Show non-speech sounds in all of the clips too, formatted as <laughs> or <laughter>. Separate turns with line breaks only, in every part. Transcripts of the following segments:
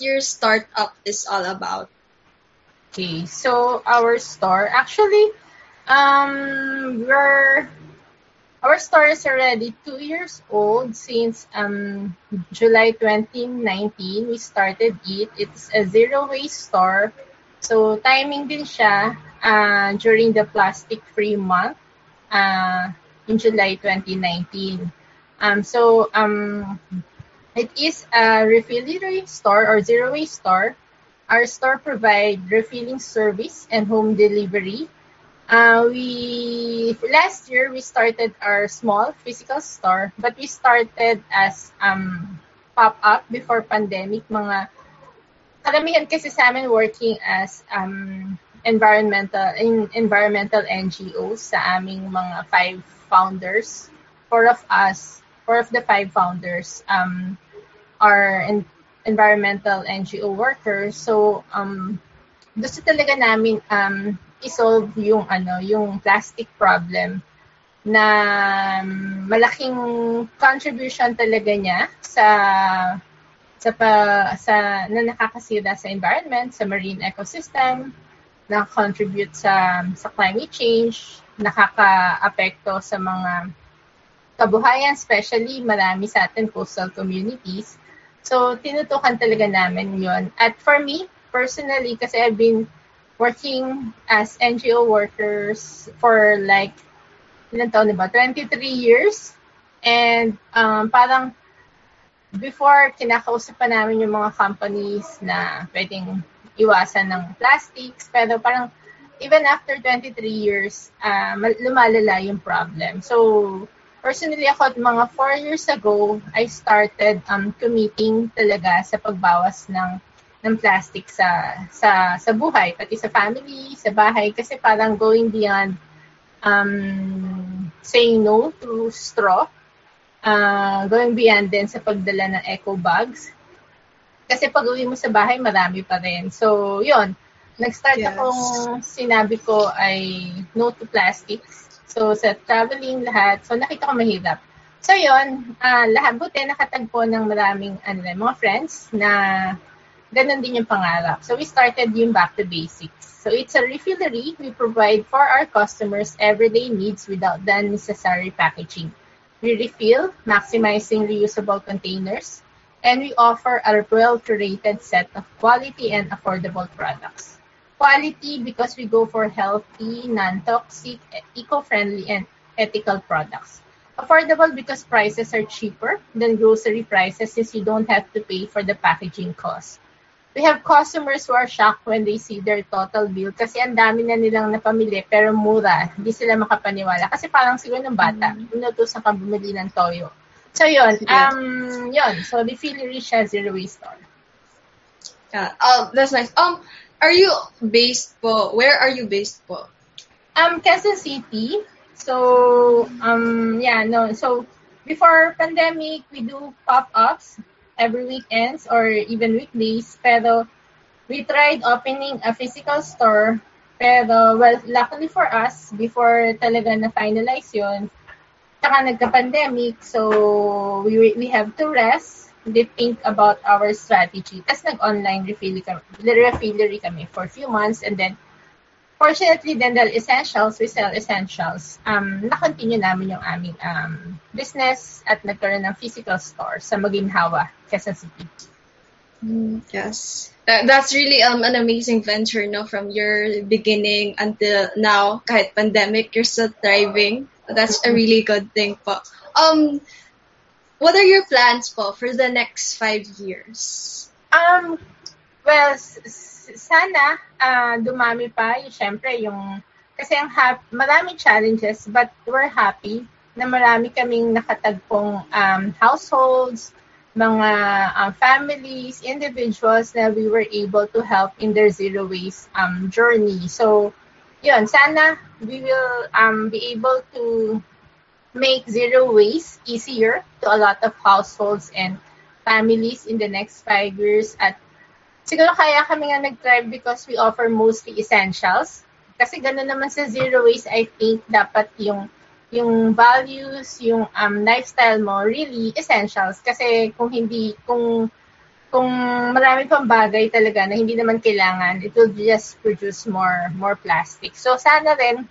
your startup is all about.
Okay, so our store actually, um, we're our store is already two years old since um July 2019. We started it. It's a zero waste store. So timing din siya uh, during the plastic free month uh, in July 2019. Um, so um, it is a refillery store or zero waste store. Our store provides refilling service and home delivery. Uh, we last year we started our small physical store, but we started as um, pop up before pandemic. Mga karamihan kasi sa amin working as um, environmental in environmental NGOs sa aming mga five founders. Four of us, four of the five founders um, are in, environmental NGO workers. So um, gusto talaga namin um, i-solve yung ano, yung plastic problem na um, malaking contribution talaga niya sa sa pa, sa na nakakasira sa environment, sa marine ecosystem, na-contribute sa sa climate change, nakaka-apekto sa mga kabuhayan, especially marami sa atin coastal communities. So, tinutukan talaga namin yon. At for me, personally, kasi I've been working as NGO workers for like, ilan taon na ba? 23 years. And um, parang before, kinakausap pa namin yung mga companies na pwedeng iwasan ng plastics. Pero parang even after 23 years, uh, lumalala yung problem. So, personally ako, mga 4 years ago, I started um, committing talaga sa pagbawas ng ng plastic sa sa sa buhay, pati sa family, sa bahay kasi parang going beyond um, saying no to straw, uh, going beyond din sa pagdala ng eco bags. Kasi pag uwi mo sa bahay, marami pa rin. So, yun. Nag-start yes. akong sinabi ko ay no to plastics. So, sa traveling lahat, so nakita ko mahirap. So, yun, uh, lahat, buti nakatagpo ng maraming ano, mga friends na ganun din yung pangarap. So, we started yung back to basics. So, it's a refillery. We provide for our customers everyday needs without the necessary packaging. We refill, maximizing reusable containers, and we offer a well-curated set of quality and affordable products. Quality because we go for healthy, non-toxic, eco-friendly, and ethical products. Affordable because prices are cheaper than grocery prices since you don't have to pay for the packaging cost. we have customers who are shocked when they see their total bill kasi ang dami na nilang napamili pero mura. Hindi sila makapaniwala. Kasi parang siguro ng bata, mm-hmm. inutusan ka bumili ng toyo. So, yun. Um, yun. So, the Philly siya zero waste store.
Yeah. Um, that's nice. Um, are you based po? Where are you based po?
Um, Quezon City. So, um, yeah, no. So, before pandemic, we do pop-ups every weekends or even weekdays. Pero we tried opening a physical store. Pero, well, luckily for us, before talaga na-finalize yun, saka nagka-pandemic, so we, we have to rest, they think about our strategy. Tapos nag-online refillery kami, refillery kami for a few months and then Fortunately, then the essentials, we sell essentials. Um, na-continue namin yung aming um, business at nagkaroon ng physical store sa Maginhawa, Quezon City.
Mm, yes. That, that's really um, an amazing venture, no? From your beginning until now, kahit pandemic, you're still thriving. That's a really good thing po. Um, what are your plans po for the next five years?
Um, well, sana uh, dumami pa, yung, syempre, yung, kasi ang hap- marami challenges, but we're happy na marami kaming nakatagpong um, households, mga um, families, individuals na we were able to help in their zero waste um, journey. So, yun, sana we will um, be able to make zero waste easier to a lot of households and families in the next five years at Siguro kaya kami nga nag-thrive because we offer mostly essentials. Kasi gano'n naman sa zero waste, I think dapat yung yung values, yung um, lifestyle mo, really essentials. Kasi kung hindi, kung kung marami pang bagay talaga na hindi naman kailangan, it will just produce more more plastic. So sana rin,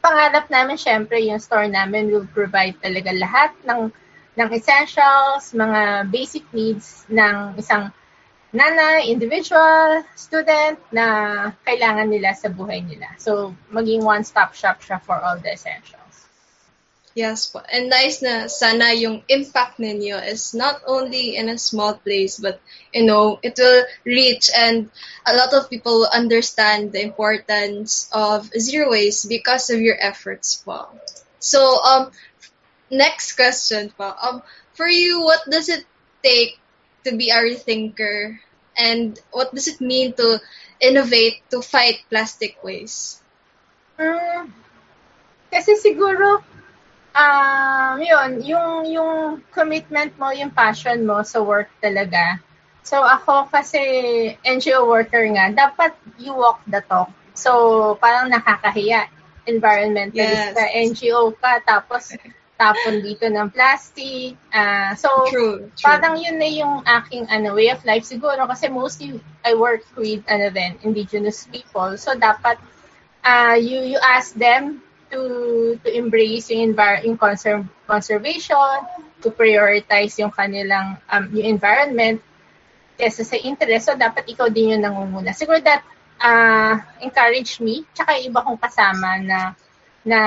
pangarap namin syempre yung store namin will provide talaga lahat ng ng essentials, mga basic needs ng isang nanay, individual, student na kailangan nila sa buhay nila. So, maging one-stop shop siya for all the essentials.
Yes. And nice na sana yung impact ninyo is not only in a small place, but, you know, it will reach and a lot of people will understand the importance of zero waste because of your efforts po. So, um, next question po. Um, for you, what does it take to be a rethinker? And what does it mean to innovate to fight plastic waste?
Mm, kasi siguro, um, yun, yung, yung commitment mo, yung passion mo sa work talaga. So, ako kasi NGO worker nga, dapat you walk the talk. So, parang nakakahiya. Environmentalist
Yes.
ka, NGO ka, tapos tapon dito ng plastic. Ah, so,
True, true.
parang yun na yung aking ano, way of life siguro kasi mostly I work with ano din, indigenous people. So dapat uh, you you ask them to to embrace yung envir- yung conserv- conservation, to prioritize yung kanilang um, yung environment kesa sa interest. So dapat ikaw din yung nangunguna. Siguro that uh, encourage me tsaka yung iba kong kasama na na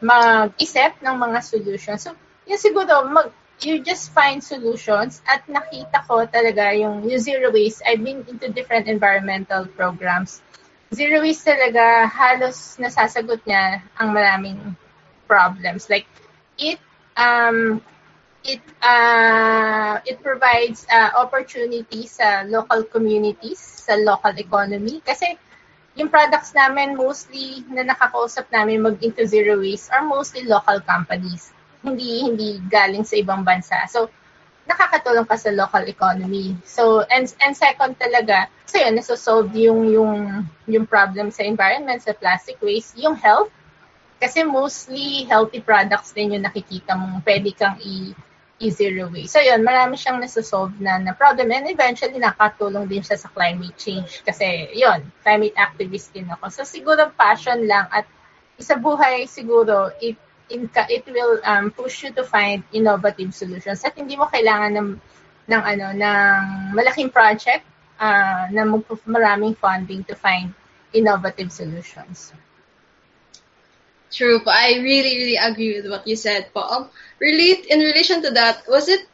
mag-isip ng mga solutions. So, yun siguro, mag, you just find solutions at nakita ko talaga yung, yung zero waste. I've been into different environmental programs. Zero waste talaga, halos nasasagot niya ang maraming problems. Like, it, um, it, uh, it provides uh, opportunities sa local communities, sa local economy. Kasi, yung products namin mostly na nakakausap namin mag into zero waste are mostly local companies. Hindi hindi galing sa ibang bansa. So nakakatulong ka sa local economy. So and and second talaga, so yun naso-solve yung yung yung problem sa environment, sa plastic waste, yung health. Kasi mostly healthy products din yung nakikita mong pwede kang i i-zero waste. So yun, marami siyang nasa-solve na, na problem and eventually nakatulong din siya sa climate change kasi yun, climate activist din ako. So siguro passion lang at isa buhay siguro it it will um, push you to find innovative solutions at hindi mo kailangan ng ng ano ng malaking project uh, na maraming funding to find innovative solutions.
True, but I really, really agree with what you said. But um, relate in relation to that, was it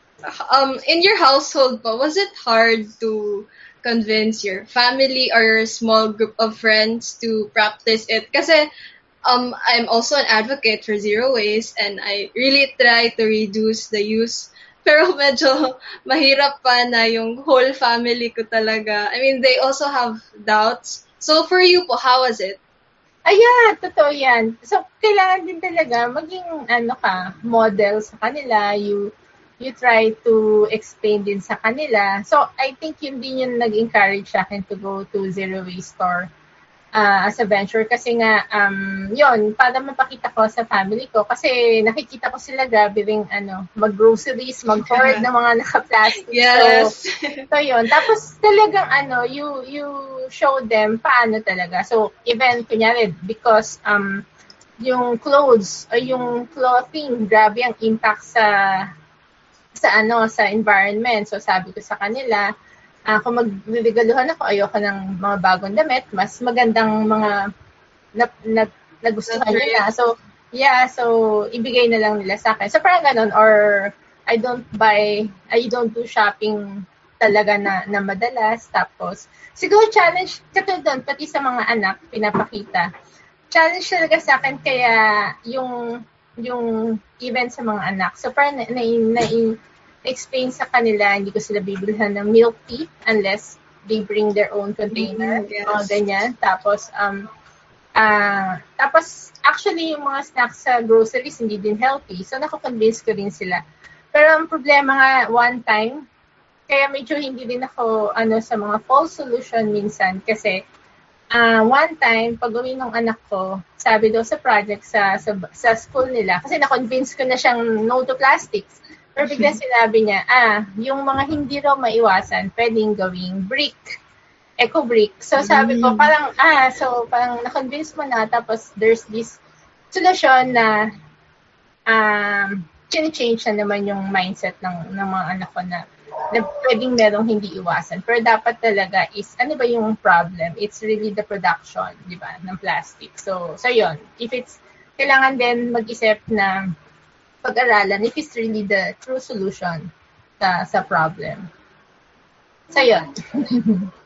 um in your household? But was it hard to convince your family or your small group of friends to practice it? Kasi um I'm also an advocate for zero waste, and I really try to reduce the use. <laughs> Pero medyo mahirap pa na yung whole family ko talaga. I mean, they also have doubts. So for you po, how was it?
Ayan, totoo yan. So, kailangan din talaga maging ano ka, model sa kanila. You you try to explain din sa kanila. So, I think yun din yung nag-encourage sa akin to go to Zero Waste Store uh, as a venture. Kasi nga, um, yun, para mapakita ko sa family ko. Kasi nakikita ko sila grabe ring ano, mag-groceries, mag-hoard ng mga naka-plastic. <laughs>
Yes.
So, so yun. Tapos talagang ano, you, you show them paano talaga. So, even, kunyari, because um, yung clothes, o yung clothing, grabe ang impact sa sa ano, sa environment. So, sabi ko sa kanila, uh, kung magbibigaluhan ako, ayoko ng mga bagong damit, mas magandang mga na, na, nagustuhan nila. So, yeah, so, ibigay na lang nila sa akin. So, parang ganun, or I don't buy, I don't do shopping talaga na, na madalas. Tapos, siguro challenge, katulad doon, pati sa mga anak, pinapakita. Challenge talaga sa akin, kaya yung, yung even sa mga anak. So, parang na, na, na, explain sa kanila, hindi ko sila bibilhan ng milk tea unless they bring their own container.
Mm, yes.
O, ganyan. Tapos, um, uh, tapos, actually, yung mga snacks sa groceries, hindi din healthy. So, nako-convince ko rin sila. Pero ang problema nga, one time, kaya medyo hindi din ako ano sa mga false solution minsan kasi uh, one time pag uwi ng anak ko sabi daw sa project sa, sa sa school nila kasi na-convince ko na siyang no to plastics Pero bigla sinabi niya, ah, yung mga hindi raw maiwasan, pwedeng gawing brick. Eco brick. So sabi ko,
Mm.
parang, ah, so parang na-convince mo na, tapos there's this solution na um, change na naman yung mindset ng, ng mga anak ko na, na pwedeng merong hindi iwasan. Pero dapat talaga is, ano ba yung problem? It's really the production, di ba, ng plastic. So, so yun. If it's, kailangan din mag-isip na pag-aralan if it's really the true solution sa, sa problem. So, yun. <laughs>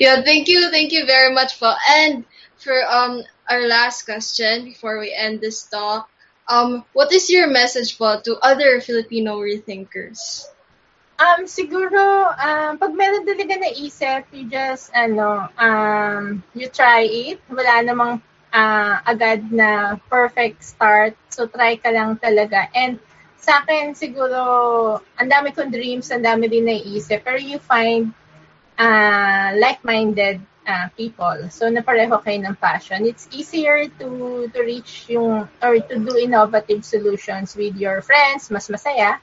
Yeah, thank you, thank you very much po. And for um our last question before we end this talk, um, what is your message po to other Filipino rethinkers?
Um, siguro, um, pag meron talaga naisip, you just, ano, um, you try it. Wala namang ah, agad na perfect start. So, try ka lang talaga. And sa akin, siguro, ang dami kong dreams, ang dami din naiisip. Pero you find uh, like-minded uh, people. So, na pareho kayo ng passion. It's easier to to reach yung, or to do innovative solutions with your friends, mas masaya.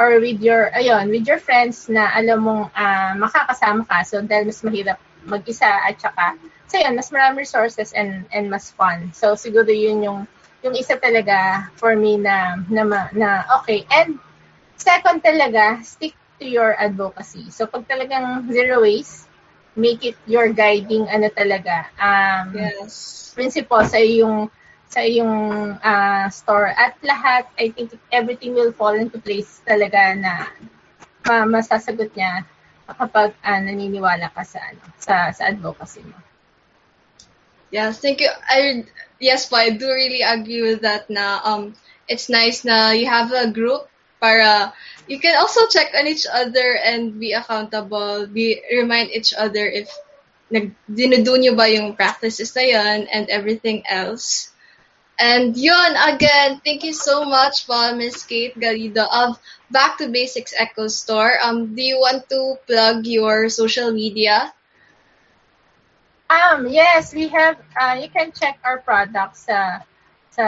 Or with your, ayun, with your friends na alam mong uh, makakasama ka. So, dahil mas mahirap mag-isa at saka, so yun, mas marami resources and, and mas fun. So, siguro yun yung, yung isa talaga for me na, na, na okay. And second talaga, stick to your advocacy. So, pag talagang zero waste, make it your guiding ano talaga um
Yes.
principle sa yung sa yung ah, store at lahat I think everything will fall into place talaga na ma- masasagot niya kapag ah, naniniwala ka sa ano sa sa advocacy mo.
Yes, thank you. I yes po, I do really agree with that na um it's nice na you have a group para you can also check on each other and be accountable, be remind each other if nag dinudo nyo ba yung practices na yun and everything else. And yun, again, thank you so much po, Miss Kate Galido of Back to Basics Echo Store. Um, do you want to plug your social media?
Um, yes, we have, uh, you can check our products sa, sa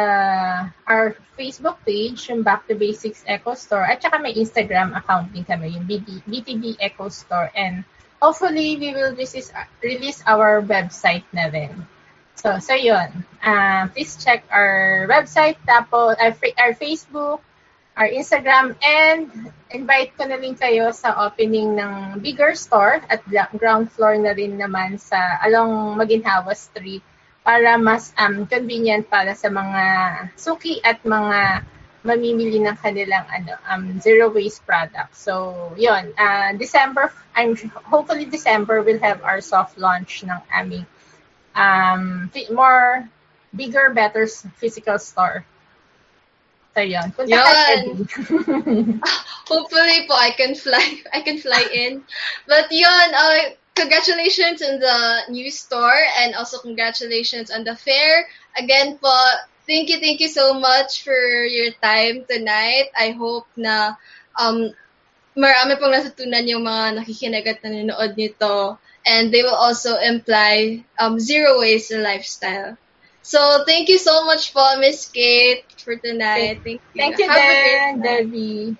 our Facebook page, yung Back to Basics Echo Store, at saka may Instagram account din kami, yung BT, BTB Echo Store. And hopefully, we will release, release our website na rin. So, so yun. Uh, please check our website, tapos our, fa- our Facebook, our Instagram, and invite ko na rin kayo sa opening ng bigger store at ground floor na rin naman sa along Maginhawa Street para mas um, convenient para sa mga suki at mga mamimili ng kanilang ano um, zero waste products. So, yun. Uh, December, I'm hopefully December we'll have our soft launch ng aming um, more bigger, better physical store. So, yun. Punta
Yun. <laughs> Hopefully po, I can fly, I can fly in. But yun, uh, congratulations on the new store and also congratulations on the fair. Again po, thank you, thank you so much for your time tonight. I hope na um, marami pong natutunan yung mga nakikinig at nanonood nito. And they will also imply um, zero waste lifestyle. So, thank you so much po, Miss Kate, for tonight. Thank you.
Thank you,
Have
Dan. Debbie.